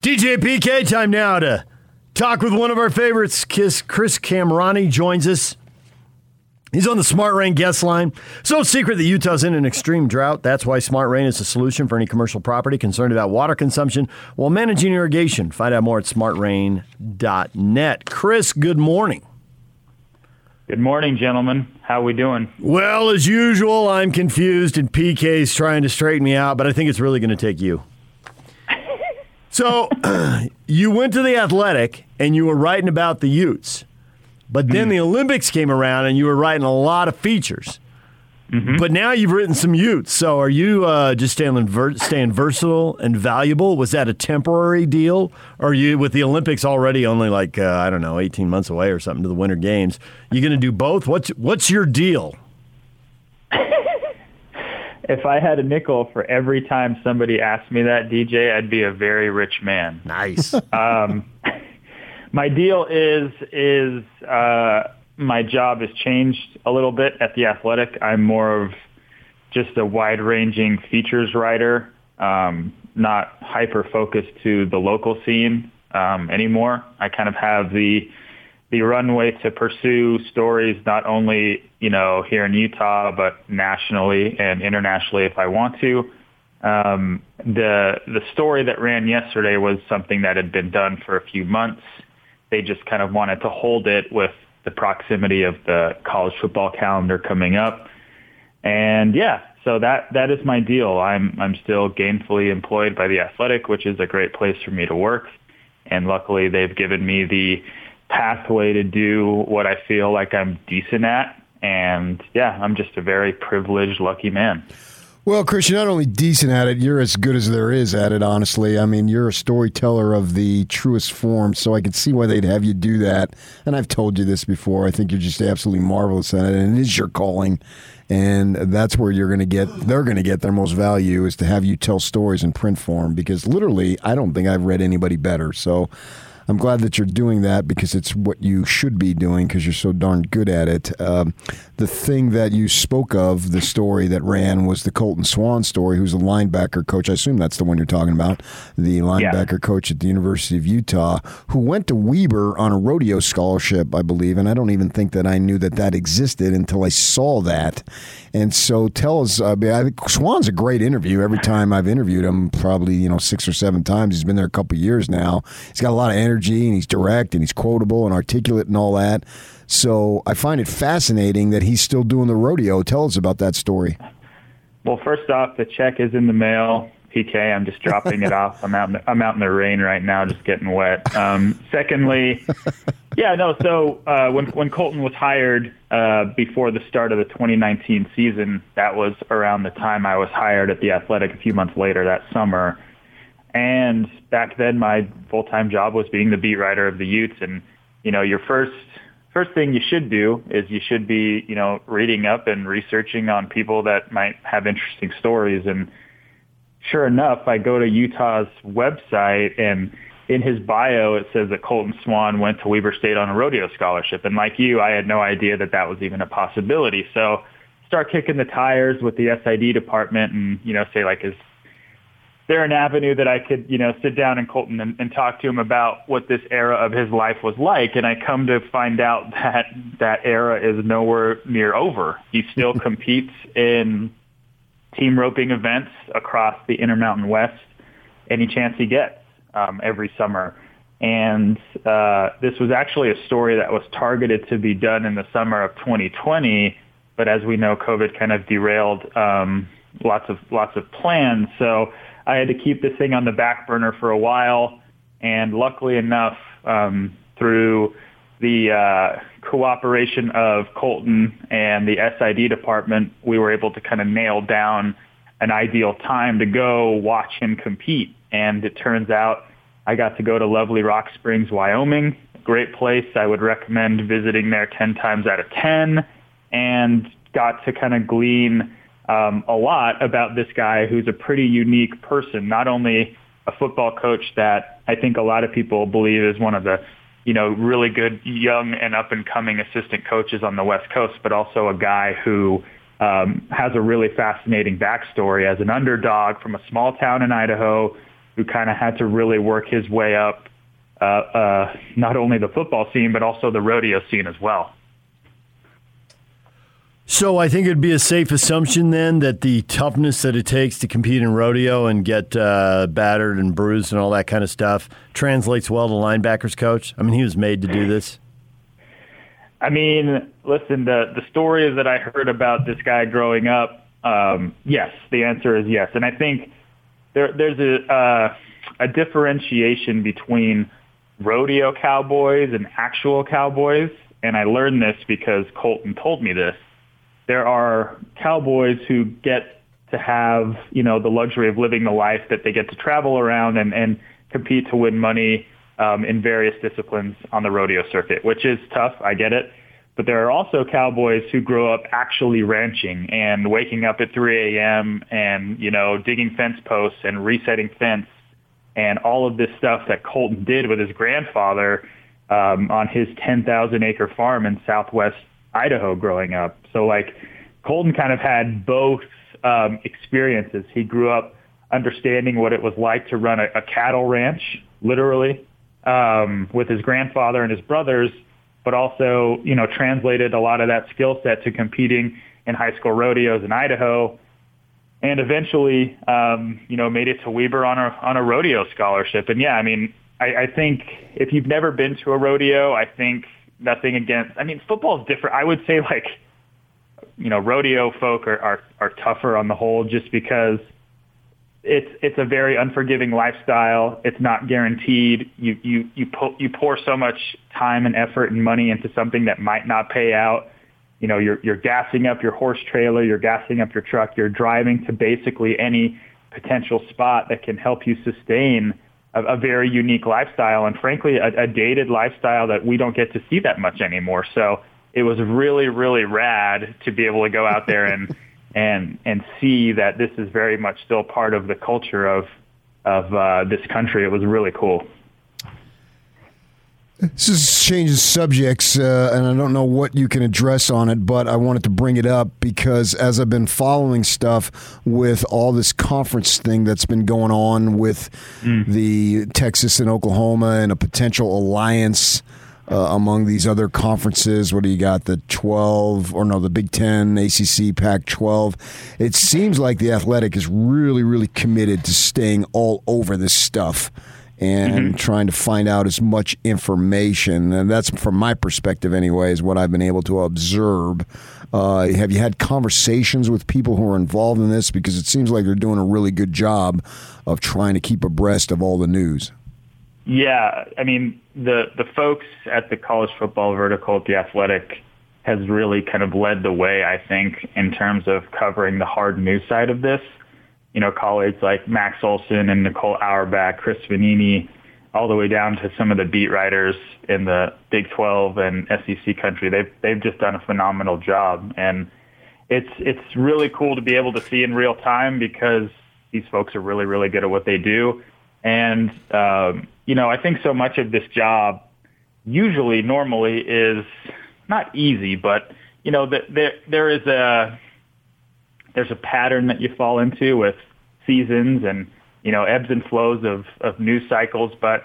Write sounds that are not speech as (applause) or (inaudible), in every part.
DJ PK, time now to talk with one of our favorites. Kiss Chris Kamrani joins us. He's on the Smart Rain guest line. So secret that Utah's in an extreme drought. That's why Smart Rain is a solution for any commercial property concerned about water consumption while managing irrigation. Find out more at smartrain.net. Chris, good morning. Good morning, gentlemen. How are we doing? Well, as usual, I'm confused and PK's trying to straighten me out, but I think it's really going to take you. So (clears throat) you went to the athletic and you were writing about the Utes, but then mm the Olympics came around and you were writing a lot of features. Mm-hmm. But now you've written some Utes. So are you uh, just staying, ver- staying versatile and valuable? Was that a temporary deal? Or are you, with the Olympics already only like, uh, I don't know, 18 months away or something to the Winter Games, you going to do both? What's, what's your deal? If I had a nickel for every time somebody asked me that, DJ, I'd be a very rich man. Nice. (laughs) um, my deal is is uh, my job has changed a little bit at the Athletic. I'm more of just a wide-ranging features writer, um, not hyper focused to the local scene um, anymore. I kind of have the the runway to pursue stories not only you know here in Utah but nationally and internationally if I want to. Um, the the story that ran yesterday was something that had been done for a few months. They just kind of wanted to hold it with the proximity of the college football calendar coming up, and yeah, so that that is my deal. I'm I'm still gainfully employed by the Athletic, which is a great place for me to work, and luckily they've given me the pathway to do what I feel like I'm decent at. And yeah, I'm just a very privileged, lucky man. Well, Chris, you're not only decent at it, you're as good as there is at it, honestly. I mean, you're a storyteller of the truest form, so I can see why they'd have you do that. And I've told you this before. I think you're just absolutely marvelous at it, and it is your calling. And that's where you're going to get, they're going to get their most value is to have you tell stories in print form because literally, I don't think I've read anybody better. So I'm glad that you're doing that because it's what you should be doing because you're so darn good at it. Um, the thing that you spoke of, the story that ran, was the Colton Swan story, who's a linebacker coach. I assume that's the one you're talking about, the linebacker yeah. coach at the University of Utah, who went to Weber on a rodeo scholarship, I believe. And I don't even think that I knew that that existed until I saw that. And so tell us, uh, I think Swan's a great interview. Every time I've interviewed him, probably you know six or seven times. He's been there a couple years now. He's got a lot of energy and he's direct and he's quotable and articulate and all that. So I find it fascinating that he's still doing the rodeo. Tell us about that story. Well, first off, the check is in the mail. PK, I'm just dropping it off. I'm out. In the, I'm out in the rain right now, just getting wet. Um, secondly, (laughs) yeah, no. So uh, when when Colton was hired uh, before the start of the 2019 season, that was around the time I was hired at the Athletic. A few months later that summer, and back then my full time job was being the beat writer of the Utes. And you know, your first first thing you should do is you should be you know reading up and researching on people that might have interesting stories. And sure enough, I go to Utah's website and in his bio, it says that Colton Swan went to Weber State on a rodeo scholarship. And like you, I had no idea that that was even a possibility. So start kicking the tires with the SID department and, you know, say like, is there an avenue that I could, you know, sit down in Colton and, and talk to him about what this era of his life was like? And I come to find out (laughs) that that era is nowhere near over. He still (laughs) competes in team roping events across the Intermountain West any chance he gets um, every summer. And uh, this was actually a story that was targeted to be done in the summer of 2020, but as we know, COVID kind of derailed um, lots of lots of plans. So I had to keep this thing on the back burner for a while, and luckily enough, um, through the uh, cooperation of Colton and the SID department, we were able to kind of nail down an ideal time to go watch him compete. And it turns out I got to go to lovely Rock Springs, Wyoming. Great place. I would recommend visiting there 10 times out of 10 and got to kind of glean um, a lot about this guy who's a pretty unique person, not only a football coach that I think a lot of people believe is one of the you know, really good young and up and coming assistant coaches on the West Coast, but also a guy who um, has a really fascinating backstory as an underdog from a small town in Idaho who kind of had to really work his way up, uh, uh, not only the football scene but also the rodeo scene as well. So I think it'd be a safe assumption then that the toughness that it takes to compete in rodeo and get uh, battered and bruised and all that kind of stuff translates well to linebackers coach. I mean, he was made to do this. I mean, listen, the the stories that I heard about this guy growing up, um, yes, the answer is yes, and I think there there's a uh, a differentiation between rodeo cowboys and actual cowboys, and I learned this because Colton told me this there are cowboys who get to have, you know, the luxury of living the life that they get to travel around and, and compete to win money um, in various disciplines on the rodeo circuit, which is tough. I get it. But there are also cowboys who grow up actually ranching and waking up at 3 a.m. and, you know, digging fence posts and resetting fence and all of this stuff that Colton did with his grandfather um, on his 10,000 acre farm in southwest Idaho growing up. So like Colton kind of had both um, experiences. He grew up understanding what it was like to run a, a cattle ranch, literally, um, with his grandfather and his brothers, but also, you know, translated a lot of that skill set to competing in high school rodeos in Idaho, and eventually, um, you know, made it to Weber on a on a rodeo scholarship. And yeah, I mean, I, I think if you've never been to a rodeo, I think nothing against. I mean, football is different. I would say like, you know, rodeo folk are, are are tougher on the whole, just because it's it's a very unforgiving lifestyle. It's not guaranteed. You you you po- you pour so much time and effort and money into something that might not pay out. You know, you're you're gassing up your horse trailer, you're gassing up your truck, you're driving to basically any potential spot that can help you sustain a, a very unique lifestyle and frankly a, a dated lifestyle that we don't get to see that much anymore. So it was really, really rad to be able to go out there and (laughs) and and see that this is very much still part of the culture of of uh, this country. It was really cool. This is changes subjects, uh, and I don't know what you can address on it, but I wanted to bring it up because as I've been following stuff with all this conference thing that's been going on with mm. the Texas and Oklahoma and a potential alliance uh, among these other conferences. What do you got? The 12, or no, the Big 10, ACC, Pac 12. It seems like the Athletic is really, really committed to staying all over this stuff and mm-hmm. trying to find out as much information. And that's from my perspective, anyway, is what I've been able to observe. Uh, have you had conversations with people who are involved in this? Because it seems like they're doing a really good job of trying to keep abreast of all the news. Yeah, I mean the the folks at the college football vertical at the Athletic has really kind of led the way, I think, in terms of covering the hard news side of this. You know, colleagues like Max Olson and Nicole Auerbach, Chris Vannini, all the way down to some of the beat writers in the Big 12 and SEC country. They've they've just done a phenomenal job, and it's it's really cool to be able to see in real time because these folks are really really good at what they do, and um, you know I think so much of this job usually normally is not easy, but you know that there there is a there's a pattern that you fall into with seasons and you know ebbs and flows of of news cycles. But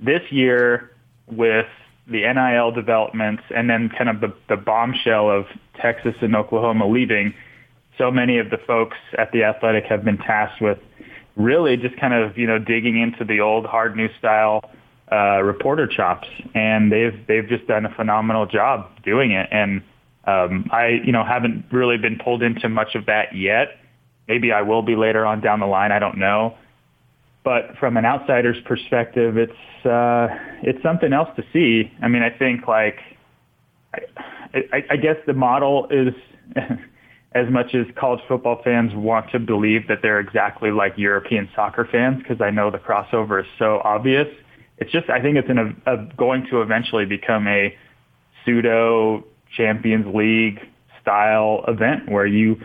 this year, with the NIL developments and then kind of the, the bombshell of Texas and Oklahoma leaving, so many of the folks at the Athletic have been tasked with really just kind of you know digging into the old hard news style uh, reporter chops, and they've they've just done a phenomenal job doing it. And um, I, you know, haven't really been pulled into much of that yet. Maybe I will be later on down the line. I don't know. But from an outsider's perspective, it's uh, it's something else to see. I mean, I think like I, I, I guess the model is (laughs) as much as college football fans want to believe that they're exactly like European soccer fans because I know the crossover is so obvious. It's just I think it's in a, a, going to eventually become a pseudo Champions League style event where you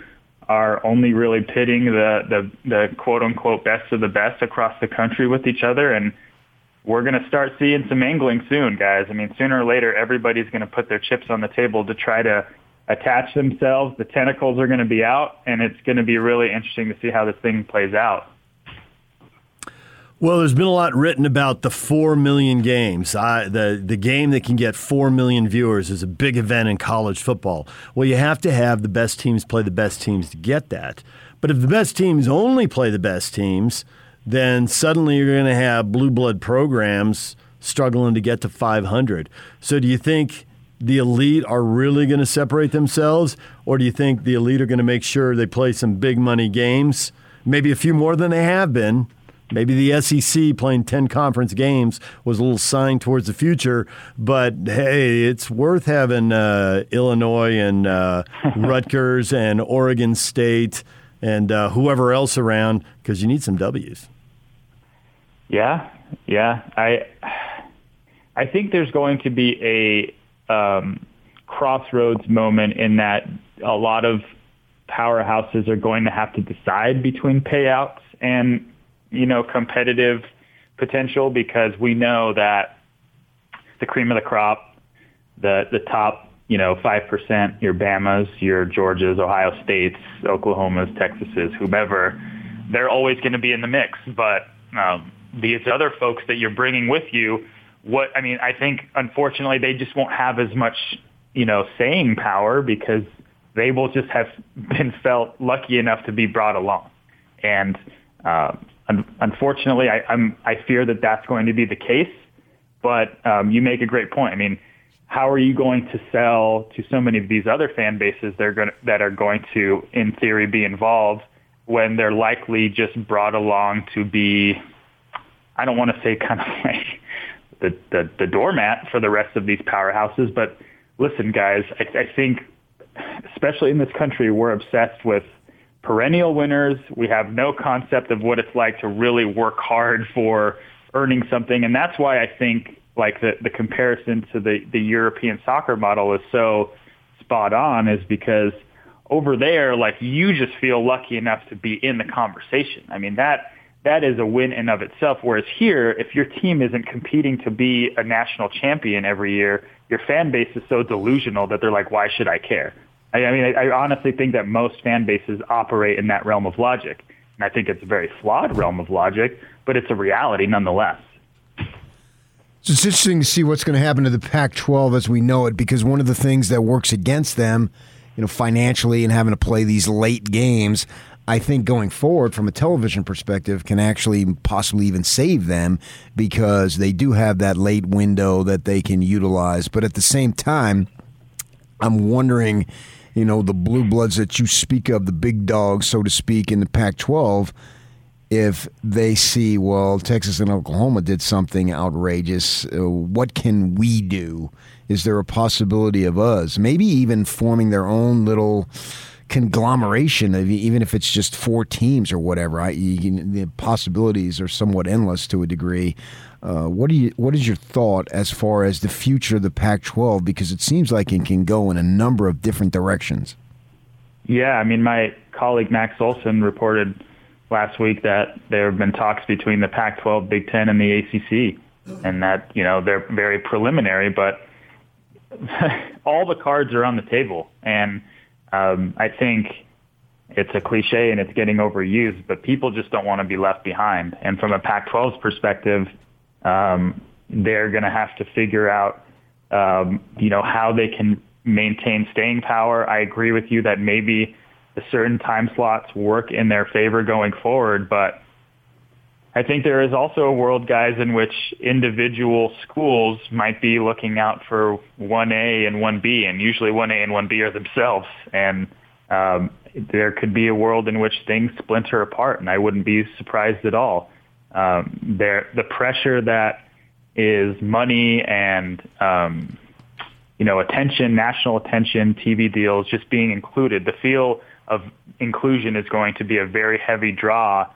are only really pitting the, the, the quote unquote best of the best across the country with each other. And we're going to start seeing some angling soon, guys. I mean, sooner or later, everybody's going to put their chips on the table to try to attach themselves. The tentacles are going to be out, and it's going to be really interesting to see how this thing plays out. Well, there's been a lot written about the four million games. I, the the game that can get four million viewers is a big event in college football. Well, you have to have the best teams play the best teams to get that. But if the best teams only play the best teams, then suddenly you're going to have blue blood programs struggling to get to 500. So, do you think? The elite are really going to separate themselves, or do you think the elite are going to make sure they play some big money games, maybe a few more than they have been, Maybe the SEC playing 10 conference games was a little sign towards the future, but hey, it's worth having uh, Illinois and uh, (laughs) Rutgers and Oregon State and uh, whoever else around because you need some W's. Yeah, yeah. I I think there's going to be a um, crossroads moment in that a lot of powerhouses are going to have to decide between payouts and you know, competitive potential because we know that the cream of the crop, the the top, you know, five percent, your Bama's, your Georgias, Ohio States, Oklahoma's, Texas's, whomever, they're always going to be in the mix. But um, these other folks that you're bringing with you, what I mean, I think unfortunately they just won't have as much, you know, saying power because they will just have (laughs) been felt lucky enough to be brought along, and um, unfortunately, I, I'm, I fear that that's going to be the case. But um, you make a great point. I mean, how are you going to sell to so many of these other fan bases that are going to, that are going to, in theory, be involved when they're likely just brought along to be, I don't want to say kind of (laughs) like the, the, the doormat for the rest of these powerhouses, but listen, guys, I, I think, especially in this country, we're obsessed with perennial winners. We have no concept of what it's like to really work hard for earning something. And that's why I think like the, the comparison to the, the European soccer model is so spot on is because over there, like you just feel lucky enough to be in the conversation. I mean, that, that is a win in of itself. Whereas here, if your team isn't competing to be a national champion every year, your fan base is so delusional that they're like, why should I care? I, I mean, I, I honestly think that most fan bases operate in that realm of logic. And I think it's a very flawed realm of logic, but it's a reality nonetheless. So it's interesting to see what's going to happen to the Pac-12 as we know it, because one of the things that works against them, you know, financially and having to play these late games, I think going forward from a television perspective can actually possibly even save them because they do have that late window that they can utilize. But at the same time, I'm wondering you know, the blue bloods that you speak of, the big dogs, so to speak, in the Pac 12, if they see, well, Texas and Oklahoma did something outrageous, uh, what can we do? Is there a possibility of us maybe even forming their own little conglomeration of even if it's just four teams or whatever? I, you, the possibilities are somewhat endless to a degree. Uh, what do you? What is your thought as far as the future of the Pac-12? Because it seems like it can go in a number of different directions. Yeah, I mean, my colleague Max Olson reported last week that there have been talks between the Pac-12, Big Ten, and the ACC, and that you know they're very preliminary, but (laughs) all the cards are on the table, and um, I think it's a cliche and it's getting overused, but people just don't want to be left behind. And from a Pac-12's perspective, um, they're going to have to figure out, um, you know, how they can maintain staying power. I agree with you that maybe the certain time slots work in their favor going forward, but I think there is also a world, guys, in which individual schools might be looking out for 1A and 1B, and usually 1A and 1B are themselves. And um, there could be a world in which things splinter apart, and I wouldn't be surprised at all um, there the pressure that is money and um, you know attention, national attention, TV deals, just being included. The feel of inclusion is going to be a very heavy draw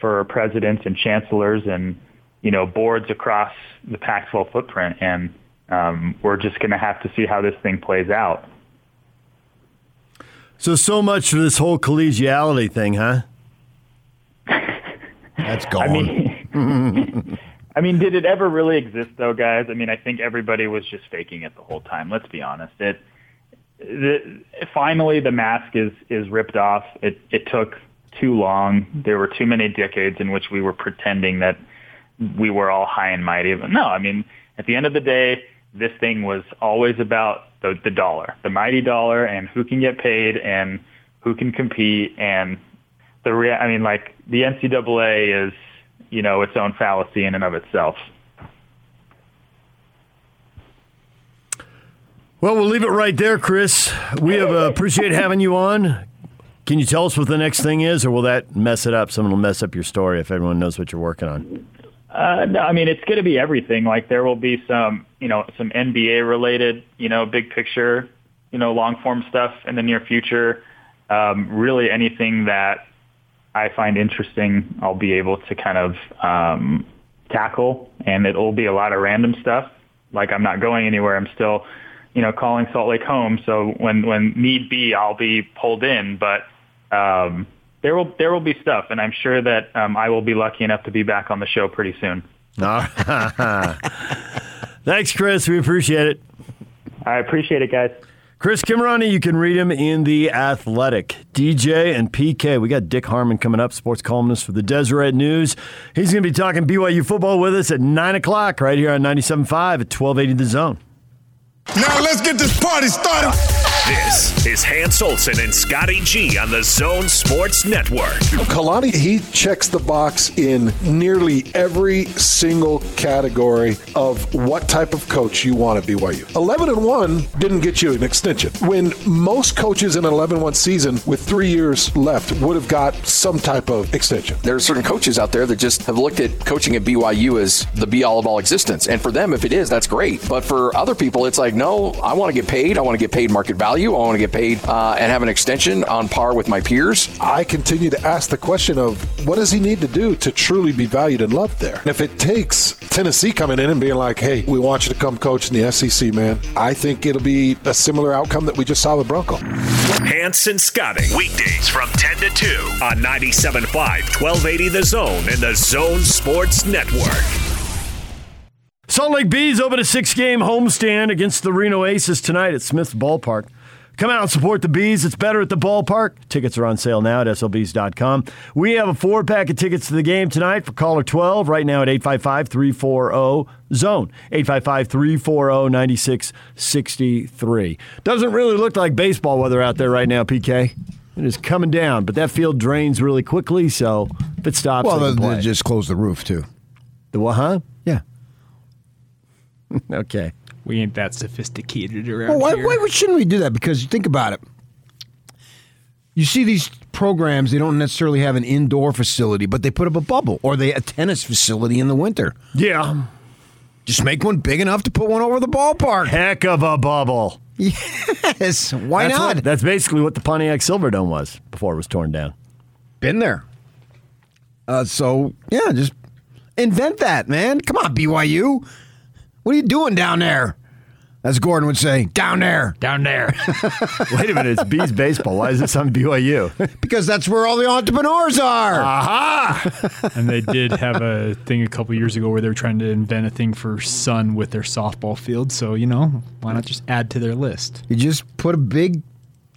for presidents and chancellors and you know boards across the Pac-12 footprint, and um, we're just going to have to see how this thing plays out. So, so much for this whole collegiality thing, huh? That's (laughs) gone. I mean, (laughs) I mean, did it ever really exist, though, guys? I mean, I think everybody was just faking it the whole time. Let's be honest. It, the, finally, the mask is is ripped off. It it took too long. There were too many decades in which we were pretending that we were all high and mighty. But no, I mean, at the end of the day, this thing was always about the, the dollar, the mighty dollar, and who can get paid and who can compete. And the rea- I mean, like the NCAA is, you know, its own fallacy in and of itself. Well, we'll leave it right there, Chris. We have uh, appreciate having you on. Can you tell us what the next thing is, or will that mess it up? Someone will mess up your story if everyone knows what you're working on. Uh, no, I mean, it's going to be everything. Like there will be some, you know, some NBA related, you know, big picture, you know, long form stuff in the near future. Um, really anything that I find interesting, I'll be able to kind of um, tackle, and it'll be a lot of random stuff. Like I'm not going anywhere. I'm still, you know, calling Salt Lake home. So when when need be, I'll be pulled in. But um, there will there will be stuff, and I'm sure that um, I will be lucky enough to be back on the show pretty soon. (laughs) Thanks, Chris. We appreciate it. I appreciate it, guys. Chris Kamrani, you can read him in The Athletic. DJ and PK, we got Dick Harmon coming up, sports columnist for the Deseret News. He's going to be talking BYU football with us at 9 o'clock right here on 97.5 at 1280 The Zone. Now let's get this party started. This is Hans Olsen and Scotty G on the Zone Sports Network. Kalani, he checks the box in nearly every single category of what type of coach you want at BYU. 11 and 1 didn't get you an extension. When most coaches in an 11 1 season with three years left would have got some type of extension. There are certain coaches out there that just have looked at coaching at BYU as the be all of all existence. And for them, if it is, that's great. But for other people, it's like, no, I want to get paid. I want to get paid market value. I want to get paid uh, and have an extension on par with my peers. I continue to ask the question of what does he need to do to truly be valued and loved there? And if it takes Tennessee coming in and being like, hey, we want you to come coach in the SEC, man, I think it'll be a similar outcome that we just saw with Bronco. Hans and Scotty, weekdays from 10 to 2 on 97.5, 1280 The Zone and the Zone Sports Network. Salt Lake Bees open a six game homestand against the Reno Aces tonight at Smith's Ballpark. Come out and support the Bees. It's better at the ballpark. Tickets are on sale now at slbees.com. We have a four pack of tickets to the game tonight for caller 12 right now at 855 340 zone. 855 340 9663. Doesn't really look like baseball weather out there right now, PK. It is coming down, but that field drains really quickly, so if it stops, Well, they they, can they play. just close the roof too. the what, huh? Yeah. (laughs) Okay. We ain't that sophisticated around Well, why, here. why shouldn't we do that? Because you think about it. You see these programs, they don't necessarily have an indoor facility, but they put up a bubble or they a tennis facility in the winter. Yeah. Just make one big enough to put one over the ballpark. Heck of a bubble. Yes, why that's not? What, that's basically what the Pontiac Silverdome was before it was torn down. Been there. Uh, so yeah, just invent that, man. Come on, BYU. What are you doing down there? As Gordon would say, down there. Down there. (laughs) Wait a minute, it's Bees baseball. Why is this on BYU? (laughs) Because that's where all the entrepreneurs are. Aha! and they did have a thing a couple years ago where they were trying to invent a thing for sun with their softball field. So, you know, why not just add to their list? You just put a big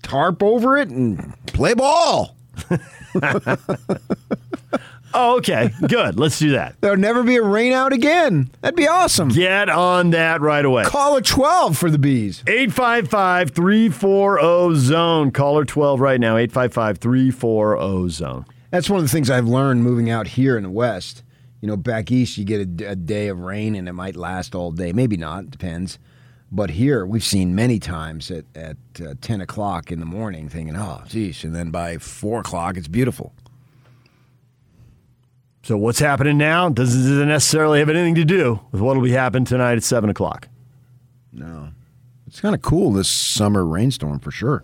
tarp over it and play ball. (laughs) Oh, okay. Good. Let's do that. There'll never be a rain out again. That'd be awesome. Get on that right away. Call a 12 for the bees. 855 340 zone. Caller 12 right now. 855 340 zone. That's one of the things I've learned moving out here in the West. You know, back east, you get a, a day of rain and it might last all day. Maybe not, depends. But here, we've seen many times at, at uh, 10 o'clock in the morning thinking, oh, geez. And then by 4 o'clock, it's beautiful. So, what's happening now doesn't necessarily have anything to do with what will be happening tonight at 7 o'clock. No. It's kind of cool, this summer rainstorm, for sure.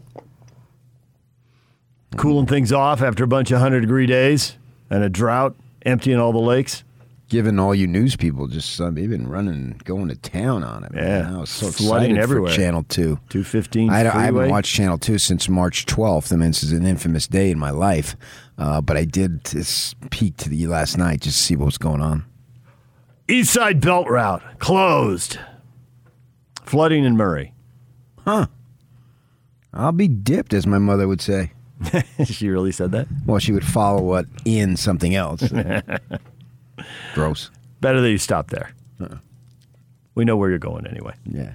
Cooling things off after a bunch of 100 degree days and a drought, emptying all the lakes. Given all you news people, just uh, they've been running, going to town on it. man. Yeah. I was so Flooding excited everywhere. for Channel 2. 215 I, I haven't watched Channel 2 since March 12th. I mean, this is an infamous day in my life. Uh, but I did just peek to the last night just to see what was going on. East Side Belt Route closed. Flooding in Murray. Huh. I'll be dipped, as my mother would say. (laughs) she really said that? Well, she would follow what in something else. (laughs) Gross. Better that you stop there. We know where you're going anyway. Yeah.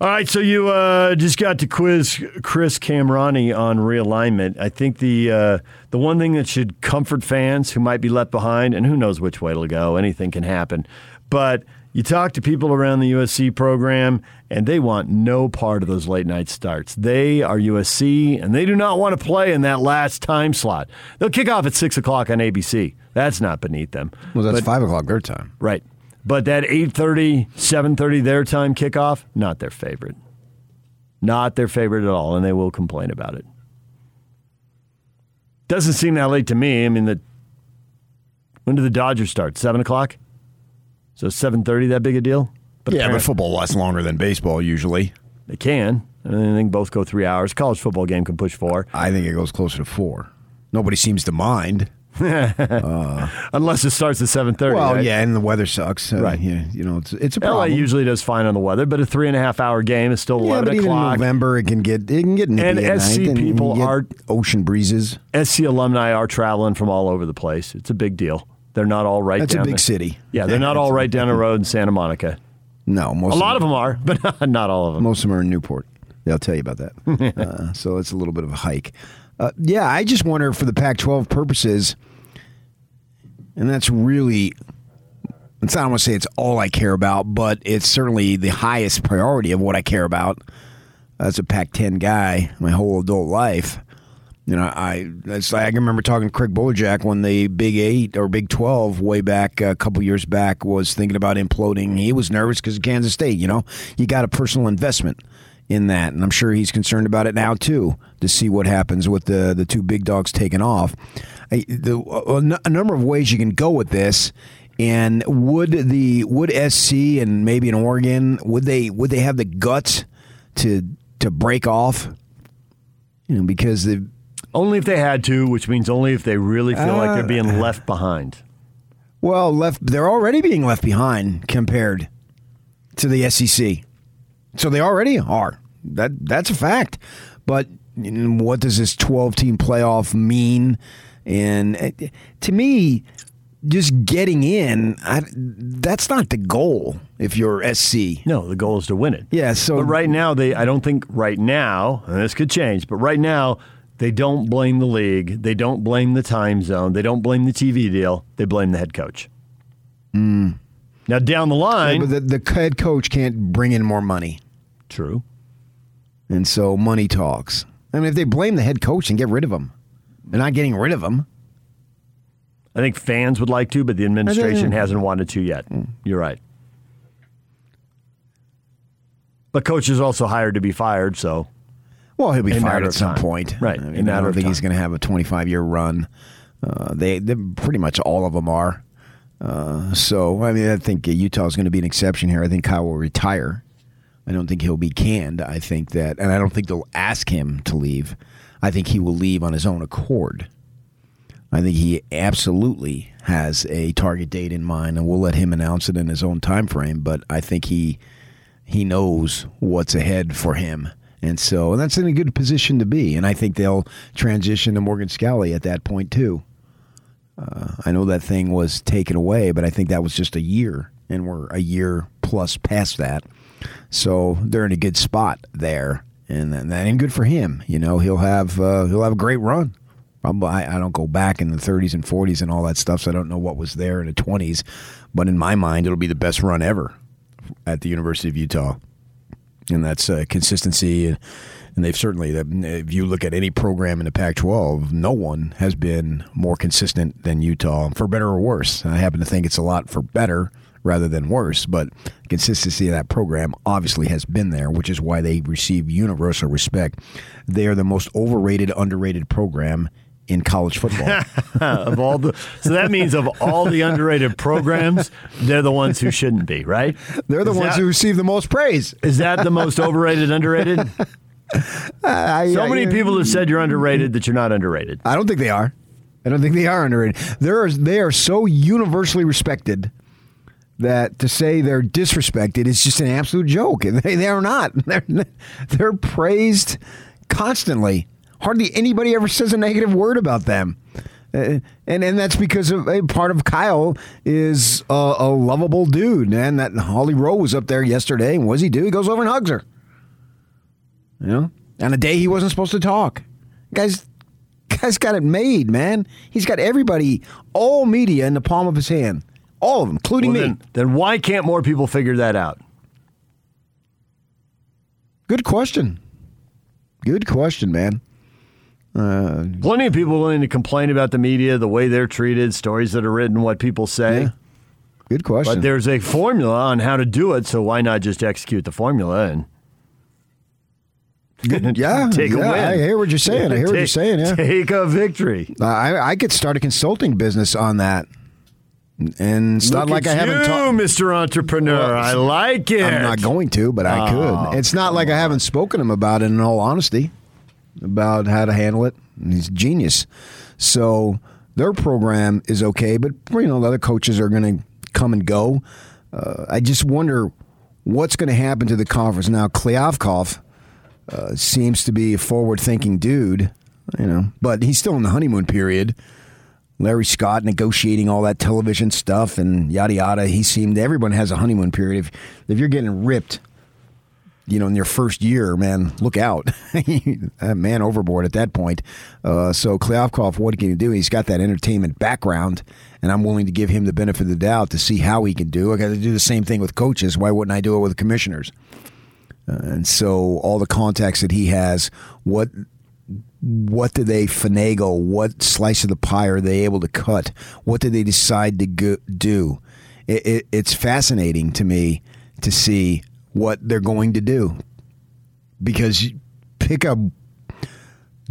All right, so you uh, just got to quiz Chris Kamrani on realignment. I think the uh, the one thing that should comfort fans who might be left behind, and who knows which way it'll go, anything can happen. But you talk to people around the USC program, and they want no part of those late night starts. They are USC, and they do not want to play in that last time slot. They'll kick off at six o'clock on ABC. That's not beneath them. Well, that's But- five o'clock their time. Right. But that 8:30, 7:30 their time kickoff, not their favorite. Not their favorite at all, and they will complain about it. Doesn't seem that late to me. I mean, the when do the Dodgers start? Seven o'clock. So 7:30, that big a deal? Yeah, but football lasts longer than baseball usually. they can. I think both go three hours. College football game can push four, I think it goes closer to four. Nobody seems to mind. (laughs) unless it starts at 7:30. Well, right? yeah, and the weather sucks. Uh, Right. Yeah, you know, it's it's a problem. LA usually does fine on the weather, but a three and a half hour game is still yeah, 11 but even in o'clock. November, it can get it can get nippy And at SC night, people get are- ocean breezes. SC alumni are traveling from all over the place. It's a big deal. They're not all right That's a big the- city. Yeah, they're (laughs) not all right down the road in Santa Monica. No, most A lot of them are, (laughs) but not all of them. Most of them are in Newport. They'll tell you about that. (laughs) uh, so it's a little bit of a hike. Uh, yeah, I just wonder for the Pac-12 purposes, and that's really. It's, I don't want to say it's all I care about, but it's certainly the highest priority of what I care about as a Pac-10 guy my whole adult life. You know, I that's, I remember talking to Craig Bolerjack when the Big Eight or Big Twelve way back a couple years back was thinking about imploding. He was nervous because of Kansas State. You know, you got a personal investment in that, and I'm sure he's concerned about it now too to see what happens with the the two big dogs taking off. I, the, a, a number of ways you can go with this. And would the would SC and maybe in Oregon would they would they have the guts to to break off? You know, because the Only if they had to, which means only if they really feel like they're Uh, being left behind. Well, left they're already being left behind compared to the SEC. So they already are. That that's a fact. But what does this 12 team playoff mean? And uh, to me, just getting in, I, that's not the goal if you're SC. No, the goal is to win it. Yeah, so But right now, they I don't think right now, and this could change, but right now, they don't blame the league. They don't blame the time zone. They don't blame the TV deal. They blame the head coach. Now, down the line, but the, the head coach can't bring in more money. true. And so money talks. I mean, if they blame the head coach and get rid of him, they're not getting rid of him. I think fans would like to, but the administration Mm. hasn't wanted to yet. You're right. But coach is also hired to be fired, so Well, he'll be A fired at some time. point. Right, I, mean, I don't think he's going to have a 25 year run. Uh, they, they pretty much all of them are. Uh, so I mean, I think Utah is going to be an exception here. I think Kyle will retire. I don't think he'll be canned. I think that, and I don't think they'll ask him to leave. I think he will leave on his own accord. I think he absolutely has a target date in mind, and we'll let him announce it in his own time frame. But I think he he knows what's ahead for him. And so and that's in a good position to be. And I think they'll transition to Morgan Scalley at that point, too. Uh, I know that thing was taken away, but I think that was just a year, and we're a year plus past that. So they're in a good spot there, and that and good for him. You know, he'll have uh, he'll have a great run. I, I don't go back in the 30s and 40s and all that stuff, so I don't know what was there in the 20s. But in my mind, it'll be the best run ever at the University of Utah, and that's uh, consistency. And, and they've certainly, if you look at any program in the Pac-12, no one has been more consistent than Utah, for better or worse. I happen to think it's a lot for better rather than worse, but consistency of that program obviously has been there, which is why they receive universal respect. They are the most overrated, underrated program in college football. (laughs) of all the so that means of all the underrated programs, they're the ones who shouldn't be, right? They're the Is ones that- who receive the most praise. Is that the most overrated, underrated? (laughs) So many people have said you're underrated that you're not underrated. I don't think they are. I don't think they are underrated. They're, they are so universally respected that to say they're disrespected is just an absolute joke. (laughs) They, they are not. They're, they're praised constantly. Hardly anybody ever says a negative word about them. Uh, and and that's because of a part of Kyle is a, a lovable dude, and That Holly Rowe was up there yesterday, and what does he do? He goes over and hugs her. You know, on a day he wasn't supposed to talk. Guys, guy's got it made, man. He's got everybody, all media in the palm of his hand, all of them, including Well, me. then, then why can't more people figure that out? Good question. Good question, man. Uh, Plenty of people willing to complain about the media, the way they're treated, stories that are written, what people say. Yeah. Good question. But there's a formula on how to do it, so why not just execute the formula and (laughs) yeah, take a win? I hear what you're saying. I hear what you're saying. Yeah, Take a victory. I, I could start a consulting business on that, and it's not like I haven't talked. Mr. Entrepreneur. Well, I like it. I'm not going to, but I Oh, could. It's not like I haven't spoken to him about it. In all honesty, about how to handle it. And he's genius. So their program is okay, but you know the other coaches are going to come and go. Uh, I just wonder what's going to happen to the conference now. Kliavkoff uh, seems to be a forward-thinking dude, you know, but he's still in the honeymoon period. Larry Scott negotiating all that television stuff and yada yada. He seemed everyone has a honeymoon period. If if you're getting ripped, you know, in your first year, man, look out, (laughs) man overboard at that point. Uh, so Kliavkoff, what can he do? He's got that entertainment background, and I'm willing to give him the benefit of the doubt to see how he can do. I got to do the same thing with coaches. Why wouldn't I do it with commissioners? Uh, and so all the contacts that he has, what what do they finagle? What slice of the pie are they able to cut? What do they decide to go, do? It, it, it's fascinating to me to see what they're going to do because you pick up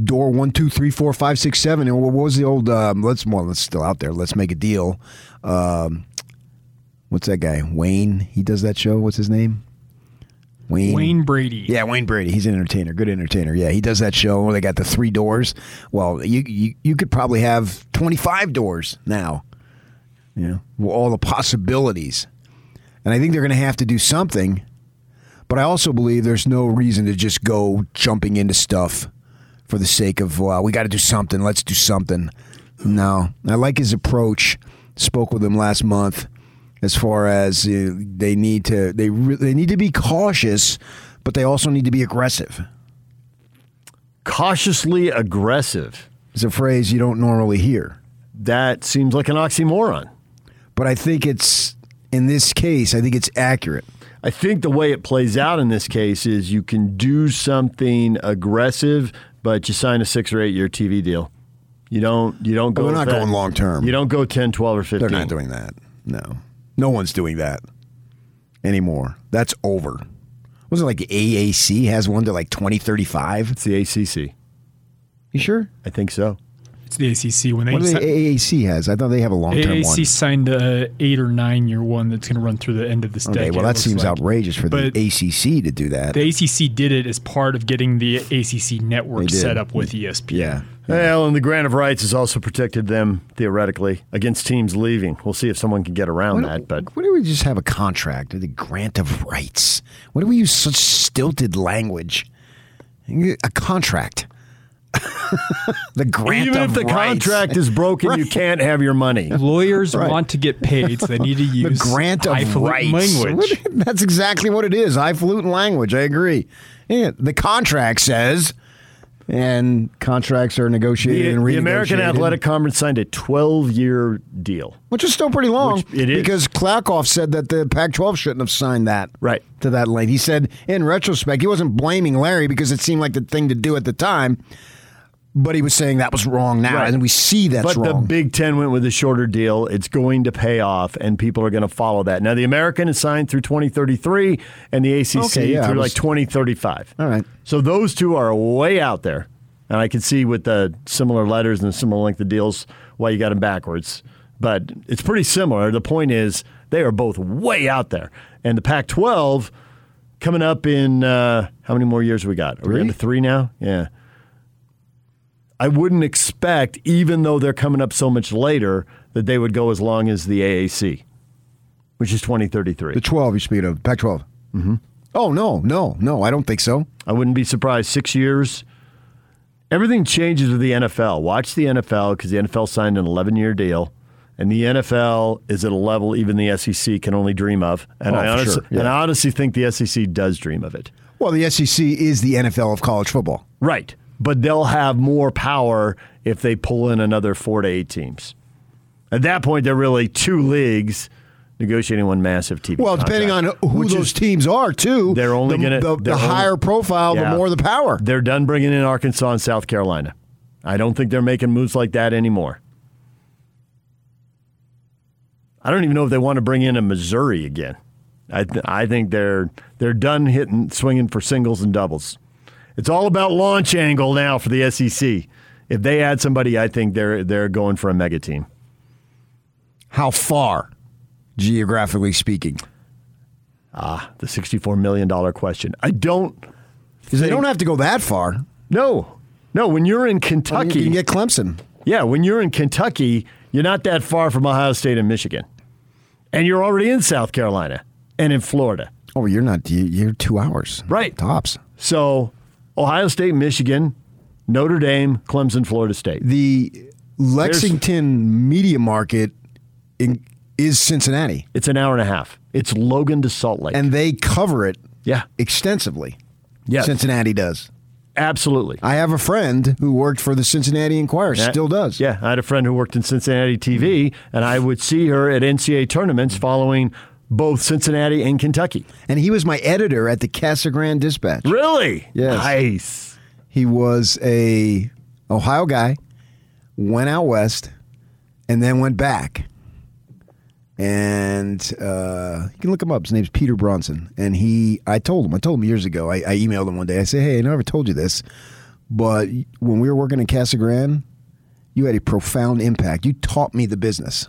door one, two, three, four, five, six, seven, and what was the old? Um, let's well, let's still out there. Let's make a deal. Um, what's that guy? Wayne. He does that show. What's his name? Wayne. Wayne Brady. Yeah, Wayne Brady. He's an entertainer, good entertainer. Yeah, he does that show where they got the three doors. Well, you you, you could probably have twenty five doors now. You know, all the possibilities, and I think they're going to have to do something. But I also believe there's no reason to just go jumping into stuff for the sake of well, we got to do something. Let's do something. No, I like his approach. Spoke with him last month as far as uh, they need to they re- they need to be cautious, but they also need to be aggressive. Cautiously aggressive. is a phrase you don't normally hear, That seems like an oxymoron. but I think it's in this case. I think it's accurate. I think the way it plays out in this case is you can do something aggressive, but you sign a six or eight year TV deal. You don't. You don't go. Well, they're not that- going long term. You don't go 10, 12, or 15. They're not doing that. No, no one's doing that anymore. That's over. Was it like AAC has one to like twenty thirty five? It's the ACC. You sure? I think so. It's the ACC when they What do si- they, AAC has? I thought they have a long term one. AAC one. signed a eight or nine year one that's going to run through the end of this Okay, decade. well that seems like. outrageous for But the ACC to do that. The ACC did it as part of getting the ACC network set up with ESPN. yeah. Well, and the grant of rights has also protected them theoretically against teams leaving. We'll see if someone can get around that. But Why do we just have a contract? The grant of rights. Why do we use such stilted language? A contract. The grant even of if the rights. contract is broken, you can't have your money. (laughs) Lawyers Right. want to get paid, so they need to use the grant of highfalutin rights. language. What- That's exactly what it is. Highfalutin language. I agree. Yeah, the contract says, and contracts are The, negotiated and the American. Athletic Conference signed a 12 year deal. which is still pretty long. Which it is. because Kliavkoff said that the Pac-12 shouldn't have signed that Right. to that length. He said in retrospect he wasn't blaming Larry because it seemed like the thing to do at the time, but he was saying that was wrong now, Right. and we see that's but the. Big Ten went with a shorter deal. It's going to pay off, and people are going to follow that. Now, the American is signed through 2033, and the ACC Okay, yeah, through was- like 2035. All right. So those two are way out there. And I can see with the similar letters and the similar length of deals why you got them backwards. But it's pretty similar. The point is, they are both way out there. And the Pac 12 coming up in uh, how many more years we got? Are we Three? into three now? Yeah. I wouldn't expect, even though they're coming up so much later, that they would go as long as the AAC, which is 2033. the 12 you speak of, Pac-12. Mm-hmm. Oh no, no, no, I don't think so. I wouldn't be surprised. Six years. Everything changes with the NFL. Watch the NFL because the NFL signed an 11 year deal, and the NFL is at a level even the SEC can only dream of. And, Oh, I, honestly, sure, yeah. and I honestly think the SEC does dream of it. Well, the SEC is the NFL of college football. Right. But they'll have more power if they pull in another four to eight teams. At that point, they're really two leagues negotiating one massive TV. Well, depending on who those is- teams are, too. They're only the, gonna- the, the only- higher profile, Yeah. the more the power. They're done bringing in Arkansas and South Carolina. I don't think they're making moves like that anymore. I don't even know if they want to bring in a Missouri again. I th- I think they're they're done hitting swinging for singles and doubles. It's all about launch angle now for the SEC. If they add somebody, I think they're they're going for a mega team. How far, geographically speaking? Ah, the sixty-four million dollar question. I don't. Because they don't have to go that far. No, no. When you're in Kentucky, you can get Clemson. Yeah, when you're in Kentucky, you're not that far from Ohio State and Michigan. And you're already in South Carolina and in Florida. Oh, you're not. You're two hours. Right. Tops. So, Ohio State, Michigan, Notre Dame, Clemson, Florida State. The Lexington media market in, is Cincinnati, It's an hour and a half. It's Logan to Salt Lake. and they cover it yeah, extensively. yes, Cincinnati does. absolutely. I have a friend who worked for the Cincinnati Enquirer, Yeah. still does. Yeah, I had a friend who worked in Cincinnati TV, and I would see her at NCAA tournaments following both Cincinnati and Kentucky. And he was my editor at the Casa Grande Dispatch. Really? Yes. Nice. He was a Ohio guy, went out west, and then went back. And uh, you can look him up. His name's Peter Bronson. And he, I told him, I told him years ago. I, I emailed him one day. I said, "Hey, I never told you this, but when we were working in Casa Grande, you had a profound impact. You taught me the business.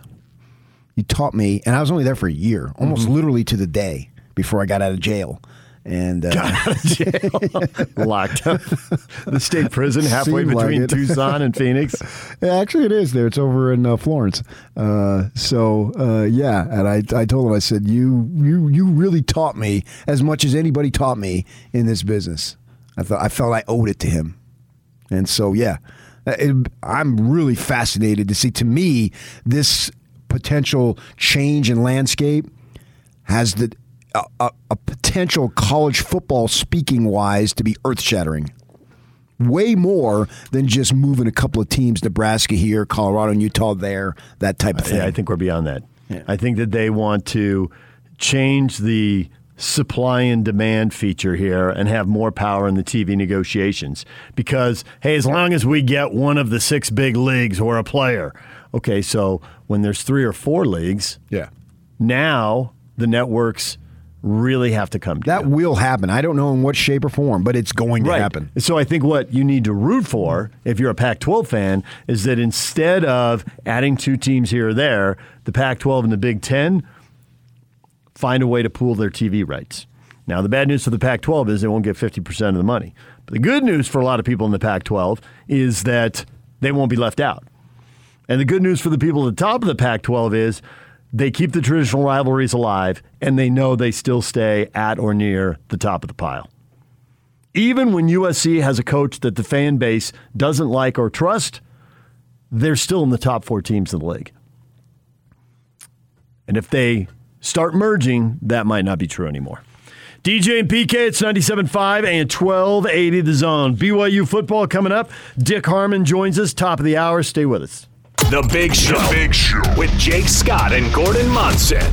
You taught me, and I was only there for a year, almost literally to the day before I got out of jail. And uh, got out of jail, (laughs) Locked up. the state prison halfway Seemed between it. Tucson and Phoenix. (laughs) Actually, it is there. It's over in uh, Florence. Uh, so uh, yeah, and I, I told him, I said, you you you really taught me as much as anybody taught me in this business. I thought I felt I owed it to him, and so yeah, it, I'm really fascinated to see. To me, this potential change in landscape has the a, a, a potential college football speaking wise to be earth shattering way more than just moving a couple of teams, Nebraska here, Colorado and Utah there, that type of thing. Yeah, I think we're beyond that. I think that they want to change the supply and demand feature here and have more power in the TV negotiations. Because, hey, as long as we get one of the six big leagues or a player, okay, so when there's three or four leagues, yeah. now the networks really have to come That together. will happen. I don't know in what shape or form, but it's going to Right. happen. So I think what you need to root for, if you're a Pac 12 fan, is that instead of adding two teams here or there, the Pac 12 and the Big Ten find a way to pool their TV rights. Now, the bad news for the Pac 12 is they won't get 50% of the money. But the good news for a lot of people in the Pac 12 is that they won't be left out. And the good news for the people at the top of the Pac 12 is they keep the traditional rivalries alive and they know they still stay at or near the top of the pile. Even when USC has a coach that the fan base doesn't like or trust, they're still in the top four teams in the league. And if they start merging, that might not be true anymore. DJ and PK, it's 97.5 and 1280 the zone. BYU football coming up. Dick Harmon joins us, top of the hour. Stay with us. The Big Show. Big Show. With Jake Scott and Gordon Monson.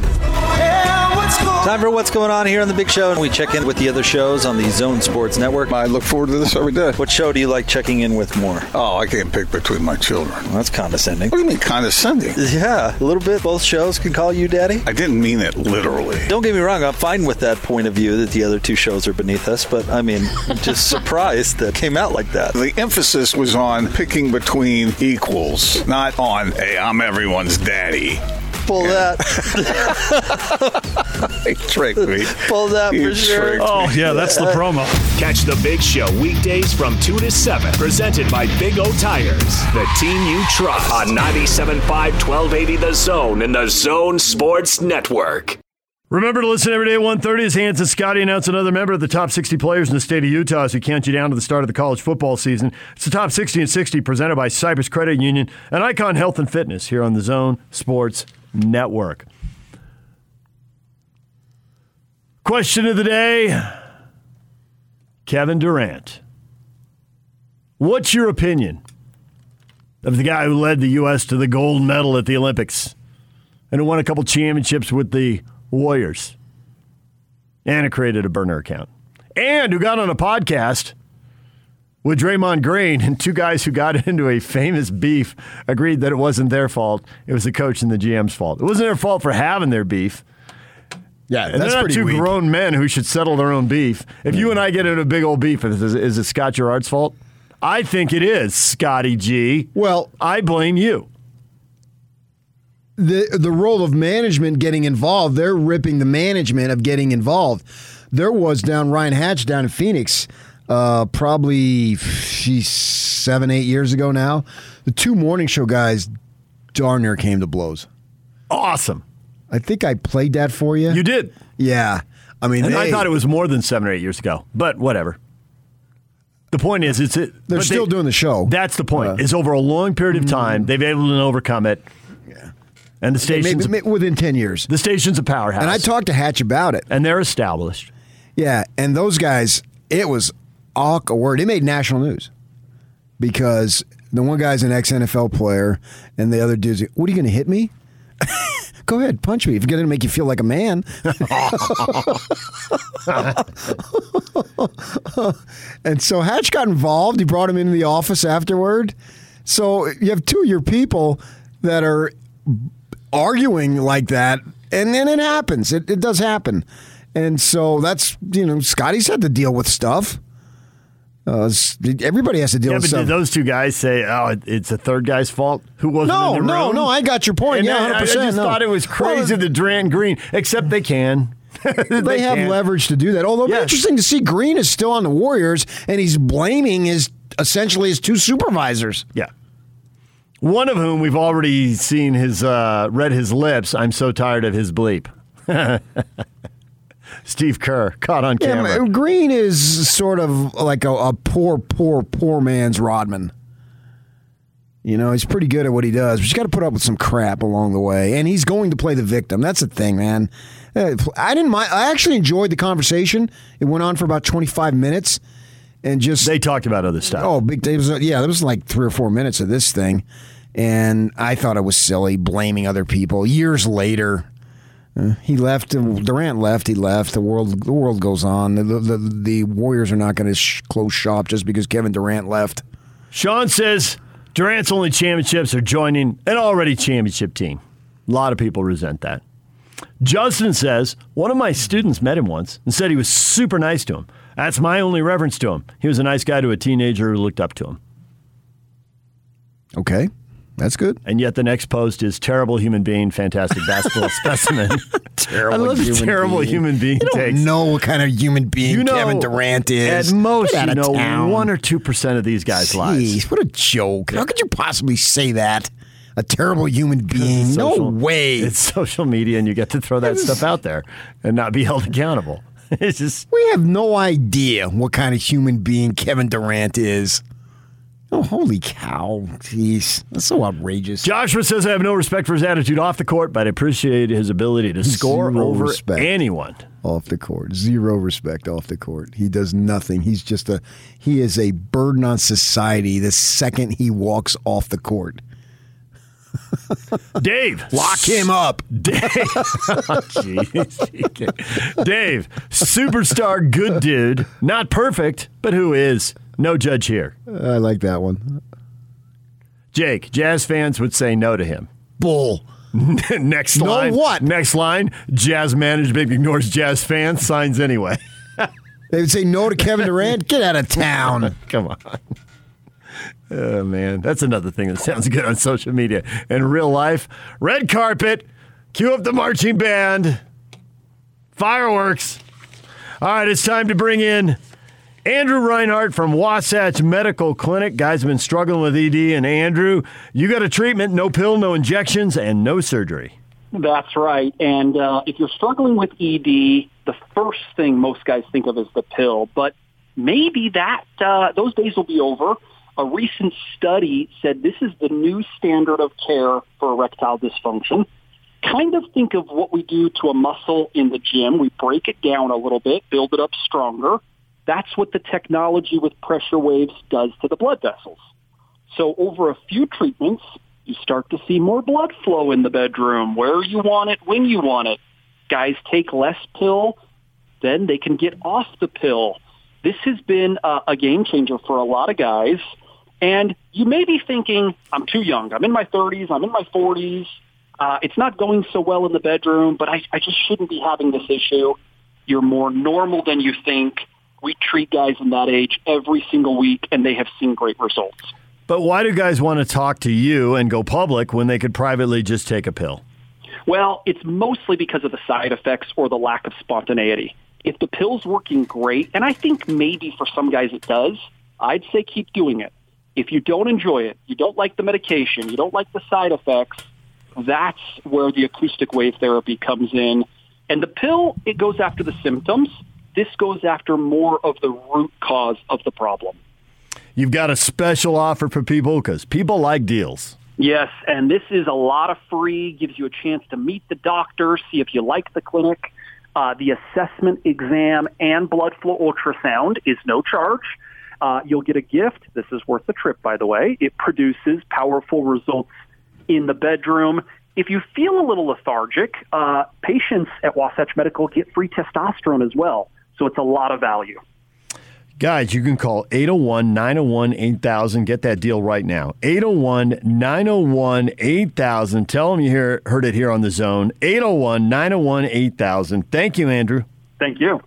Time for what's going on here on the Big Show, and we check in with the other shows on the Zone Sports Network. I look forward to this every day. What show do you like checking in with more? Oh, I can't pick between my children. Well, that's condescending. What do you mean condescending? Yeah, a little bit. Both shows can call you daddy. I didn't mean it literally. Don't get me wrong, I'm fine with that point of view that the other two shows are beneath us, but I mean, (laughs) just surprised that it came out like that. The emphasis was on picking between equals, not on, hey, I'm everyone's daddy. Pull that. (laughs) He tricked me. Pull that You for sure. tricked Oh, yeah, that's the promo. Catch the Big Show weekdays from 2 to 7. Presented by Big O Tires. The team you trust. On 97.5 1280 The Zone and the Zone Sports Network. Remember to listen every day at 1.30 as Hans and Scotty announce another member of the top 60 players in the state of Utah as we count you down to the start of the college football season. It's the top 60 and 60 presented by Cyprus Credit Union and Icon Health and Fitness here on the Zone Sports Network. Question of the day Kevin Durant. What's your opinion of the guy who led the U.S. to the gold medal at the Olympics and who won a couple championships with the Warriors and created a burner account and who got on a podcast with Draymond Green and two guys who got (laughs) into a famous beef agreed that it wasn't their fault. It was the coach and the GM's fault. It wasn't their fault for having their beef. Yeah, And that's they're not two weak. grown men who should settle their own beef. If you and I get into a big old beef, is, is it Scott Garrard's fault? I think it is, Scotty G. Well, I blame you. the the role of management getting involved. They're ripping the management of getting involved. There was down Ryan Hatch down in Phoenix, uh, probably geez, seven eight years ago now. The two morning show guys darn near came to blows. Awesome. I think I played that for you. You did. Yeah. I mean, And I thought it was more than seven or eight years ago, but whatever. The point is, it's it. They're still doing the show. That's the point. Uh, is over a long period of time, they've been able to overcome it. Yeah. And the station's maybe, within ten years. the station's a powerhouse, And I talked to Hatch about it. and they're established. Yeah, and those guys, it was awkward. It made national news because the one guy's an ex NFL player, and the other dude's, "What are you going to hit me? (laughs) Go ahead, punch me if you're going to make you feel like a man." (laughs) and so Hatch got involved. He brought him into the office afterward. So you have two of your people that are arguing like that, and then it happens. It, it does happen. And so that's, you know, Scotty's had to deal with stuff. Uh, everybody has to deal Yeah, with but stuff. did those two guys say, "Oh, it's a third guy's fault"? Who wasn't no, in the no, room? no. I got your point. And yeah, I- I, just no. thought it was crazy Well, that Durant Green, except they can. (laughs) they, have can. leverage to do that. Although it'd Yes. interesting to see Green is still on the Warriors and he's blaming his essentially his two supervisors. Yeah. One of whom we've already seen his uh, read his lips. I'm so tired of his bleep. (laughs) Steve Kerr caught on camera. but Green is sort of like a, a poor, poor, poor man's Rodman. You know, he's pretty good at what he does, but you got to put up with some crap along the way. And he's going to play the victim. That's the thing, man. Uh, I didn't mind. I actually enjoyed the conversation. It went on for about 25 minutes. And just. They talked about other stuff. Oh, big. It was, yeah, there was like three or four minutes of this thing. And I thought it was silly, blaming other people. Years later, uh, Uh, he left. Uh, Durant left. He left. The world. The world goes on. The the, the Warriors are not going to sh- close shop just because Kevin Durant left. Sean says Durant's only championships are joining an already championship team. A lot of people resent that. Justin says one of my students met him once and said he was super nice to him. That's my only reference to him. He was a nice guy to a teenager who looked up to him. Okay, that's good. And yet the next post is terrible human being, fantastic basketball (laughs) specimen. Terrible I love human terrible being. human being You don't know what kind of human being You know, Kevin Durant is. At most, you know town. one or two percent of these guys' lives. Jeez, what a joke! How could you possibly say that? A terrible human (laughs) being? No way. It's social media, and you get to throw that stuff out there and not be held accountable. (laughs) It's just We have no idea what kind of human being Kevin Durant is. Oh, holy cow. Jeez. That's so outrageous. Joshua says I have no respect for his attitude off the court, but I appreciate his ability to score Zero over respect. anyone. Off the court. Zero respect off the court. He does nothing. He's just a he is a burden on society the second he walks off the court. (laughs) Dave, Lock him up. (laughs) Dave, (laughs) Jeez. Dave, superstar, good dude, not perfect, but who is? No judge here. I like that one. Jake, Jazz fans would say no to him. Bull. (laughs) Next No line. what? Next line. Jazz management ignores Jazz fans, signs anyway. (laughs) They would say no to Kevin Durant. (laughs) Get out of town. Come on. Oh man, that's another thing that sounds good on social media. In real life, red carpet, cue up the marching band, fireworks. All right, it's time to bring in Andrew Reinhardt from Wasatch Medical Clinic. Guy's been struggling with ED, and Andrew, you got a treatment, no pill, no injections, and no surgery. That's right. And uh, if you're struggling with ED, the first thing most guys think of is the pill. But maybe that uh, those days will be over. A recent study said this is the new standard of care for erectile dysfunction. Kind of think of what we do to a muscle in the gym. We break it down a little bit, build it up stronger. That's what the technology with pressure waves does to the blood vessels. So over a few treatments, you start to see more blood flow in the bedroom where you want it, when you want it. Guys take less pill, then they can get off the pill. This has been a, game changer for a lot of guys. And you may be thinking, I'm too young. I'm in my 30s. I'm in my 40s. Uh, it's not going so well in the bedroom, but I, I just shouldn't be having this issue. You're more normal than you think. We treat guys in that age every single week, and they have seen great results. But why do guys want to talk to you and go public when they could privately just take a pill? Well, it's mostly because of the side effects or the lack of spontaneity. If the pill's working great, and I think maybe for some guys it does, I'd say keep doing it. If you don't enjoy it, you don't like the medication, you don't like the side effects, that's where the acoustic wave therapy comes in. And the pill, it goes after the symptoms. This goes after more of the root cause of the problem. You've got a special offer for people because people like deals. Yes, and this is a lot of free, gives you a chance to meet the doctor, see if you like the clinic. Uh, the assessment exam and blood flow ultrasound is no charge. Uh, you'll get a gift. This is worth the trip, by the way. It produces powerful results in the bedroom. If you feel a little lethargic, uh, patients at Wasatch Medical get free testosterone as well. So it's a lot of value. Guys, you can call 801 901 8000. Get that deal right now. 801 901 8000. Tell them you hear, heard it here on the zone. 801 901 8000. Thank you, Andrew. Thank you.